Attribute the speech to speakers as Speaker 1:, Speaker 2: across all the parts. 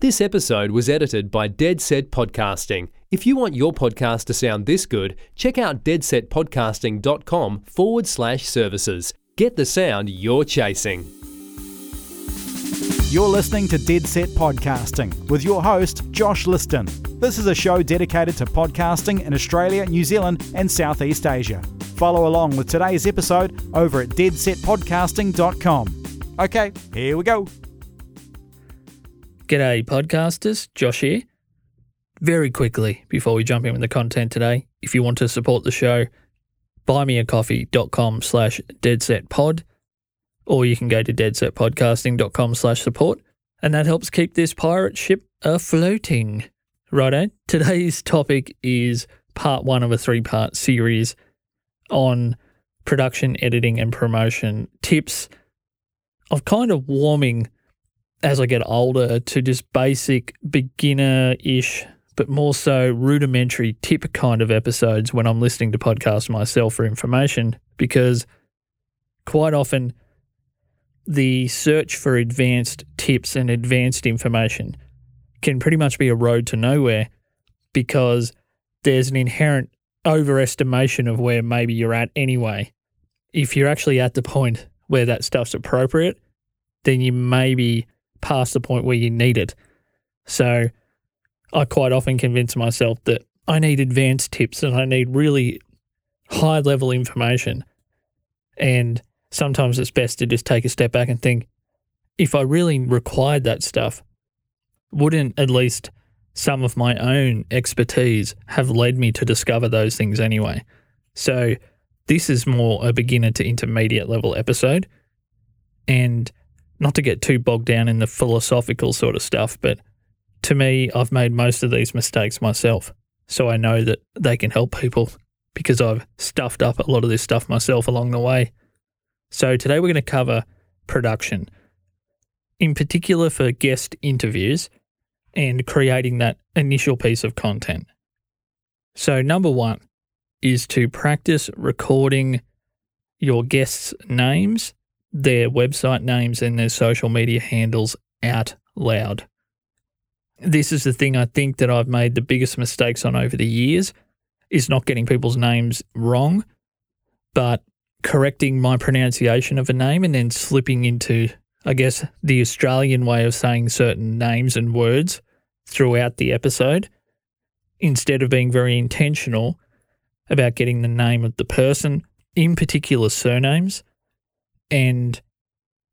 Speaker 1: This episode was edited by Dead Set Podcasting. If you want your podcast to sound this good, check out deadsetpodcasting.com forward slash services. Get the sound you're chasing.
Speaker 2: You're listening to Dead Set Podcasting with your host, Josh Cliston. This is a show dedicated to podcasting in Australia, New Zealand, and Southeast Asia. Follow along with today's episode over at deadsetpodcasting.com. Okay, here we go.
Speaker 3: G'day, podcasters. Josh here. Very quickly, before we jump in with the content today, if you want to support the show, buymeacoffee.com slash deadsetpod, or you can go to deadsetpodcasting.com slash support, and that helps keep this pirate ship afloating. Righto, today's topic is part one of a three part series on production, editing, and promotion tips of kind of warming as I get older to just basic beginner ish, but more so rudimentary tip kind of episodes when I'm listening to podcasts myself for information because quite often the search for advanced tips and advanced information can pretty much be a road to nowhere because there's an inherent overestimation of where maybe you're at anyway. If you're actually at the point where that stuff's appropriate, then you maybe past the point where you need it. So I quite often convince myself that I need advanced tips and I need really high level information. And sometimes it's best to just take a step back and think if I really required that stuff, wouldn't at least some of my own expertise have led me to discover those things anyway? So this is more a beginner to intermediate level episode. And not to get too bogged down in the philosophical sort of stuff, but to me, I've made most of these mistakes myself. So I know that they can help people because I've stuffed up a lot of this stuff myself along the way. So today we're going to cover production, in particular for guest interviews and creating that initial piece of content. So, number one is to practice recording your guests' names their website names and their social media handles out loud. This is the thing I think that I've made the biggest mistakes on over the years is not getting people's names wrong, but correcting my pronunciation of a name and then slipping into, I guess, the Australian way of saying certain names and words throughout the episode instead of being very intentional about getting the name of the person, in particular surnames, and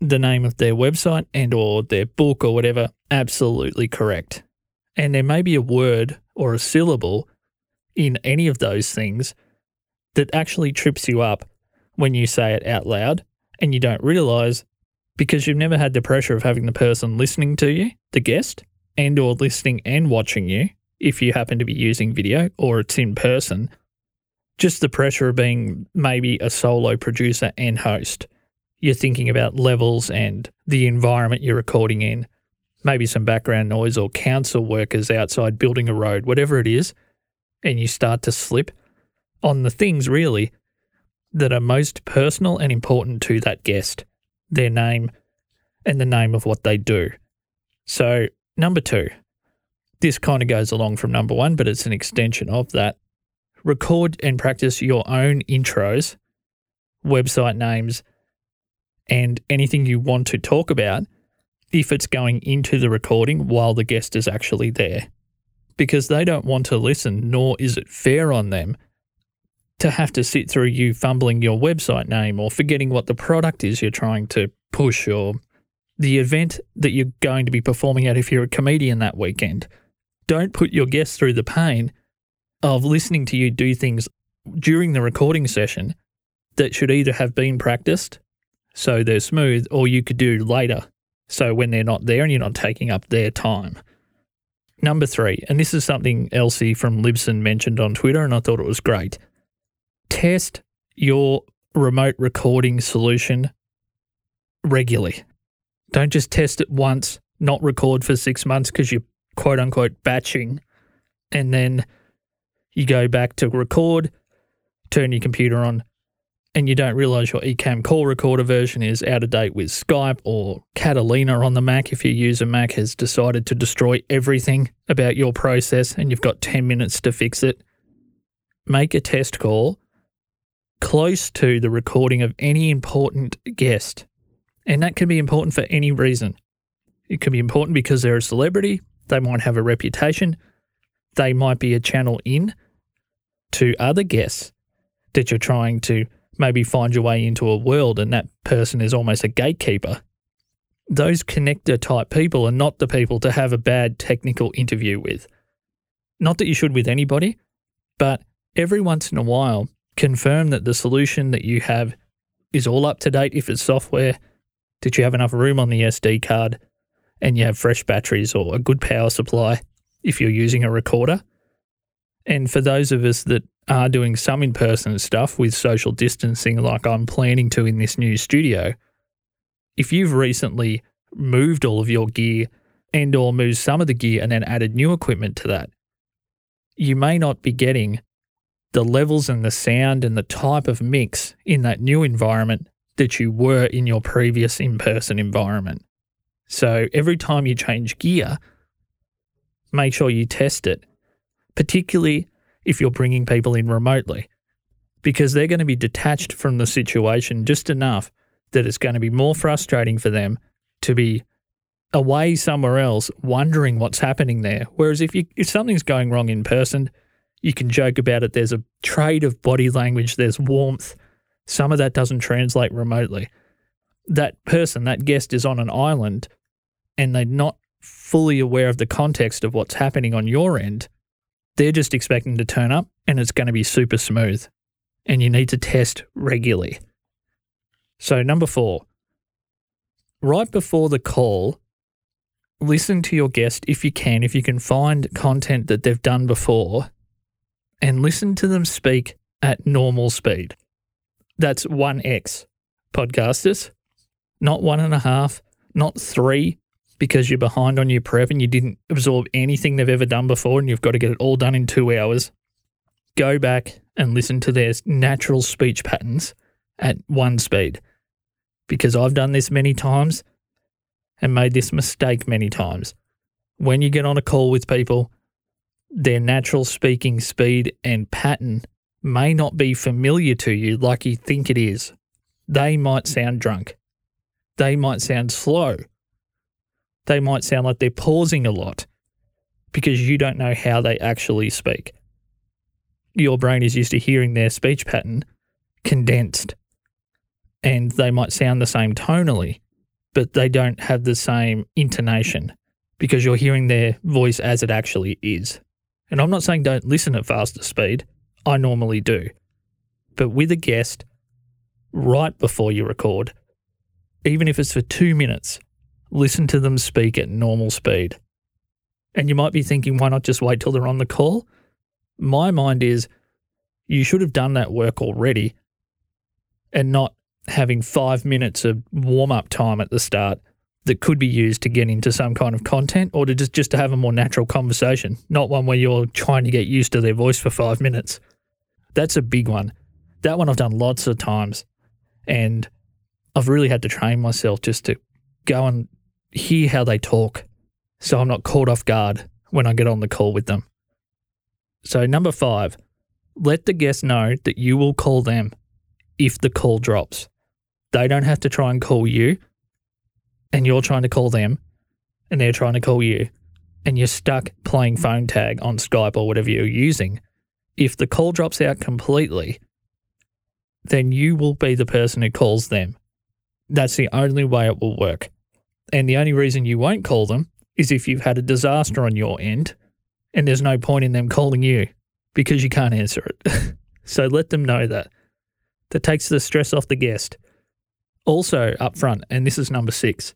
Speaker 3: the name of their website and or their book or whatever absolutely correct. And there may be a word or a syllable in any of those things that actually trips you up when you say it out loud and you don't realize because you've never had the pressure of having the person listening to you, the guest, and or listening and watching you if you happen to be using video or it's in person. Just the pressure of being maybe a solo producer and host you're thinking about levels and the environment you're recording in, maybe some background noise or council workers outside building a road, whatever it is, and you start to slip on the things really that are most personal and important to that guest, their name and the name of what they do. So, number two, this kind of goes along from number one, but it's an extension of that. Record and practice your own intros, website names, and anything you want to talk about if it's going into the recording while the guest is actually there. Because they don't want to listen, nor is it fair on them to have to sit through you fumbling your website name or forgetting what the product is you're trying to push or the event that you're going to be performing at if you're a comedian that weekend. Don't put your guests through the pain of listening to you do things during the recording session that should either have been practiced so they're smooth, or you could do later. So when they're not there and you're not taking up their time. Number three, and this is something Elsie from Libsyn mentioned on Twitter, and I thought it was great. Test your remote recording solution regularly. Don't just test it once, not record for six months because you're quote unquote batching, and then you go back to record, turn your computer on, and you don't realize your Ecamm call recorder version is out of date with Skype or Catalina on the Mac if you use a Mac has decided to destroy everything about your process and you've got 10 minutes to fix it, make a test call close to the recording of any important guest. And that can be important for any reason. It can be important because they're a celebrity, they might have a reputation, they might be a channel in to other guests that you're trying to maybe find your way into a world and that person is almost a gatekeeper. Those connector type people are not the people to have a bad technical interview with. Not that you should with anybody, but every once in a while, confirm that the solution that you have is all up to date if it's software, Did you have enough room on the SD card, and you have fresh batteries or a good power supply if you're using a recorder. And for those of us that are doing some in person stuff with social distancing, like I'm planning to in this new studio, if you've recently moved all of your gear and or moved some of the gear and then added new equipment to that, you may not be getting the levels and the sound and the type of mix in that new environment that you were in your previous in person environment. So every time you change gear, make sure you test it, particularly if you're bringing people in remotely, because they're going to be detached from the situation just enough that it's going to be more frustrating for them to be away somewhere else wondering what's happening there. Whereas if you if something's going wrong in person, you can joke about it. There's a trade of body language, there's warmth. Some of that doesn't translate remotely. That person, that guest is on an island and they're not fully aware of the context of what's happening on your end. They're just expecting to turn up and it's going to be super smooth. And you need to test regularly. So, number four, right before the call, listen to your guest if you can, if you can find content that they've done before and listen to them speak at normal speed. That's 1x podcasters, not one and a half, not three, because you're behind on your prep and you didn't absorb anything they've ever done before and you've got to get it all done in two hours. Go back and listen to their natural speech patterns at one speed. Because I've done this many times and made this mistake many times. When you get on a call with people, their natural speaking speed and pattern may not be familiar to you like you think it is. They might sound drunk. They might sound slow. They might sound like they're pausing a lot because you don't know how they actually speak. Your brain is used to hearing their speech pattern condensed, and they might sound the same tonally, but they don't have the same intonation because you're hearing their voice as it actually is. And I'm not saying don't listen at faster speed, I normally do. But with a guest, right before you record, even if it's for two minutes, listen to them speak at normal speed. And you might be thinking, why not just wait till they're on the call? My mind is, you should have done that work already and not having five minutes of warm up time at the start that could be used to get into some kind of content or to just, just to have a more natural conversation, not one where you're trying to get used to their voice for five minutes. That's a big one. That one I've done lots of times. And I've really had to train myself just to go and hear how they talk so I'm not caught off guard when I get on the call with them. So, number five, let the guest know that you will call them if the call drops. They don't have to try and call you and you're trying to call them and they're trying to call you and you're stuck playing phone tag on Skype or whatever you're using, if the call drops out completely, then you will be the person who calls them. That's the only way it will work. And the only reason you won't call them is if you've had a disaster on your end and there's no point in them calling you because you can't answer it. so let them know that. That takes the stress off the guest. Also, up front, and this is number six,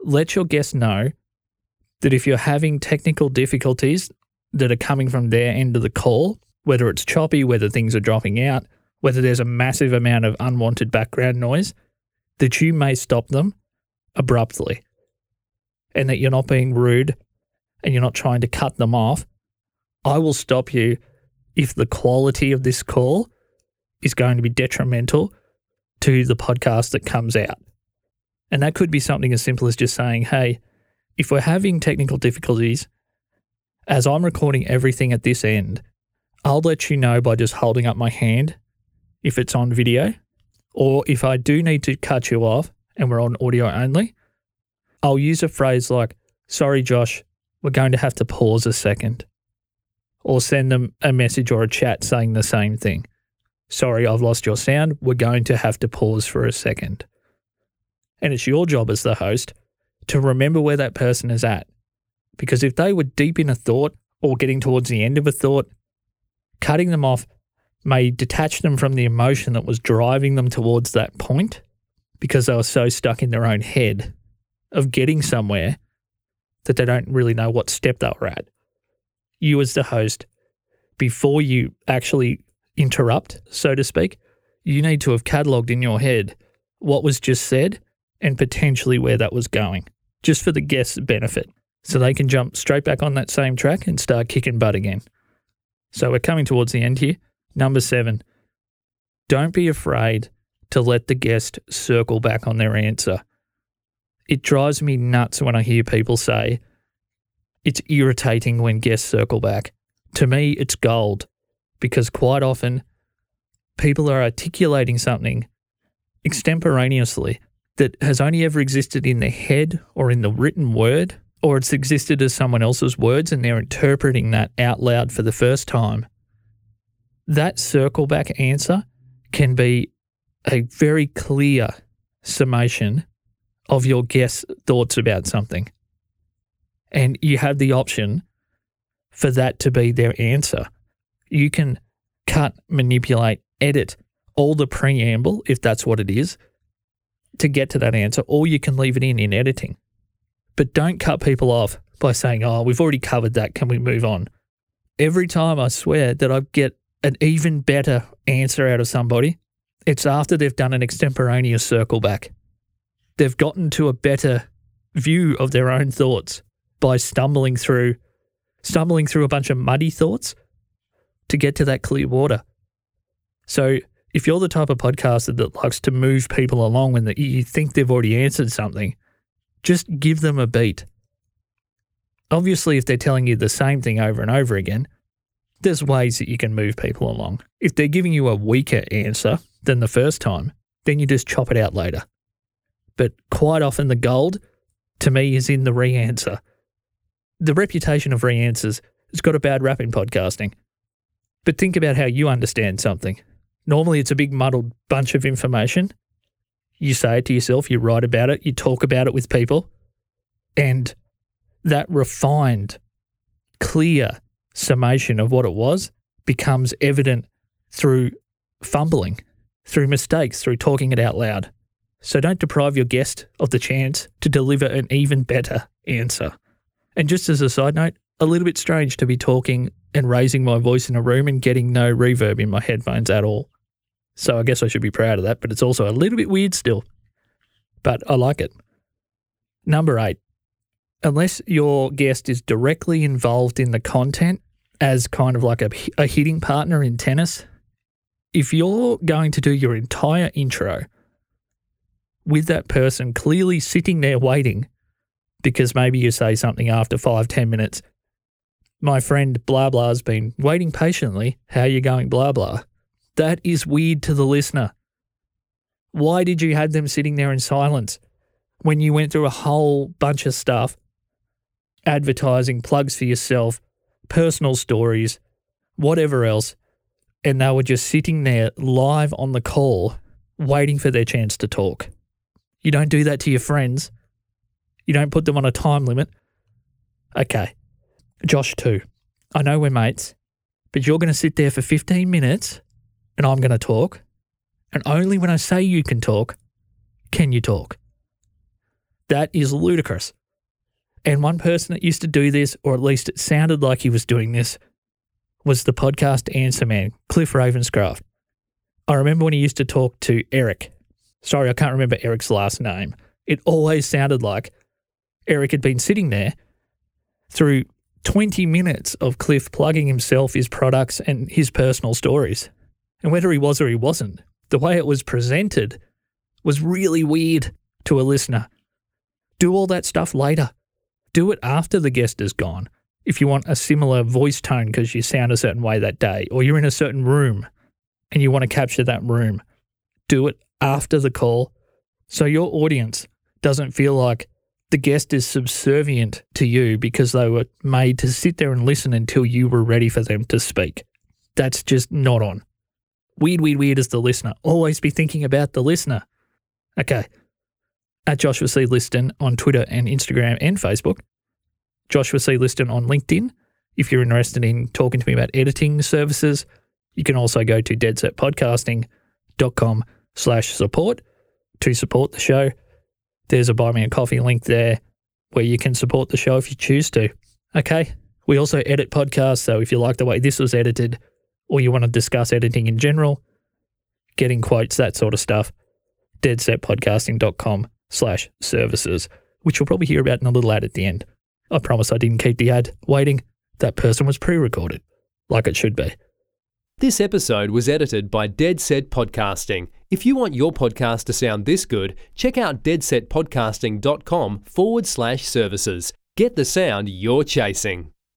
Speaker 3: let your guests know that if you're having technical difficulties that are coming from their end of the call, whether it's choppy, whether things are dropping out, whether there's a massive amount of unwanted background noise, that you may stop them abruptly and that you're not being rude and you're not trying to cut them off. I will stop you if the quality of this call is going to be detrimental to the podcast that comes out. And that could be something as simple as just saying, hey, if we're having technical difficulties, as I'm recording everything at this end, I'll let you know by just holding up my hand if it's on video. Or if I do need to cut you off and we're on audio only, I'll use a phrase like, sorry, Josh, we're going to have to pause a second. Or send them a message or a chat saying the same thing. Sorry, I've lost your sound. We're going to have to pause for a second. And it's your job as the host to remember where that person is at. Because if they were deep in a thought or getting towards the end of a thought, cutting them off may detach them from the emotion that was driving them towards that point because they were so stuck in their own head of getting somewhere that they don't really know what step they were at. You, as the host, before you actually interrupt, so to speak, you need to have catalogued in your head what was just said and potentially where that was going, just for the guest's benefit, so they can jump straight back on that same track and start kicking butt again. So we're coming towards the end here. Number seven, don't be afraid to let the guest circle back on their answer. It drives me nuts when I hear people say, it's irritating when guests circle back. To me, it's gold because quite often people are articulating something extemporaneously that has only ever existed in their head or in the written word, or it's existed as someone else's words and they're interpreting that out loud for the first time. That circle back answer can be a very clear summation of your guest's thoughts about something. And you have the option for that to be their answer. You can cut, manipulate, edit all the preamble, if that's what it is, to get to that answer, or you can leave it in in editing. But don't cut people off by saying, oh, we've already covered that. Can we move on? Every time I swear that I get an even better answer out of somebody, it's after they've done an extemporaneous circle back. They've gotten to a better view of their own thoughts by stumbling through stumbling through a bunch of muddy thoughts to get to that clear water. So if you're the type of podcaster that likes to move people along when you think they've already answered something, just give them a beat. Obviously, if they're telling you the same thing over and over again, there's ways that you can move people along. If they're giving you a weaker answer than the first time, then you just chop it out later. But quite often, the gold to me is in the re answer. The reputation of re answers has got a bad rap in podcasting. But think about how you understand something. Normally, it's a big muddled bunch of information. You say it to yourself, you write about it, you talk about it with people, and that refined, clear summation of what it was becomes evident through fumbling, through mistakes, through talking it out loud. So don't deprive your guest of the chance to deliver an even better answer. And just as a side note, a little bit strange to be talking and raising my voice in a room and getting no reverb in my headphones at all. So I guess I should be proud of that, but it's also a little bit weird still. But I like it. Number eight, unless your guest is directly involved in the content as kind of like a, a hitting partner in tennis, if you're going to do your entire intro with that person clearly sitting there waiting because maybe you say something after five, ten minutes. My friend blah blah's been waiting patiently. How you going, blah blah? That is weird to the listener. Why did you have them sitting there in silence when you went through a whole bunch of stuff? Advertising, plugs for yourself, personal stories, whatever else. And they were just sitting there live on the call, waiting for their chance to talk. You don't do that to your friends. You don't put them on a time limit. Okay. Josh, too. I know we're mates, but you're going to sit there for 15 minutes and I'm going to talk. And only when I say you can talk, can you talk. That is ludicrous. And one person that used to do this, or at least it sounded like he was doing this, was the podcast answer man, Cliff Ravenscraft. I remember when he used to talk to Eric. Sorry, I can't remember Eric's last name. It always sounded like Eric had been sitting there through 20 minutes of Cliff plugging himself, his products, and his personal stories. And whether he was or he wasn't, the way it was presented was really weird to a listener. Do all that stuff later. Do it after the guest is gone. If you want a similar voice tone because you sound a certain way that day, or you're in a certain room and you want to capture that room, do it after the call so your audience doesn't feel like the guest is subservient to you because they were made to sit there and listen until you were ready for them to speak. That's just not on. Weird, weird, weird as the listener. Always be thinking about the listener. Okay. At Joshua Cliston on Twitter and Instagram and Facebook. Joshua Cliston on LinkedIn. If you're interested in talking to me about editing services, you can also go to deadsetpodcasting.com slash support to support the show. There's a buy me a coffee link there where you can support the show if you choose to. Okay. We also edit podcasts, so if you like the way this was edited or you want to discuss editing in general, getting quotes, that sort of stuff, deadsetpodcasting.com slash services, which you'll probably hear about in a little ad at the end. I promise I didn't keep the ad waiting. That person was pre-recorded, like it should be.
Speaker 1: This episode was edited by Dead Set Podcasting. If you want your podcast to sound this good, check out deadsetpodcasting.com forward slash services. Get the sound you're chasing.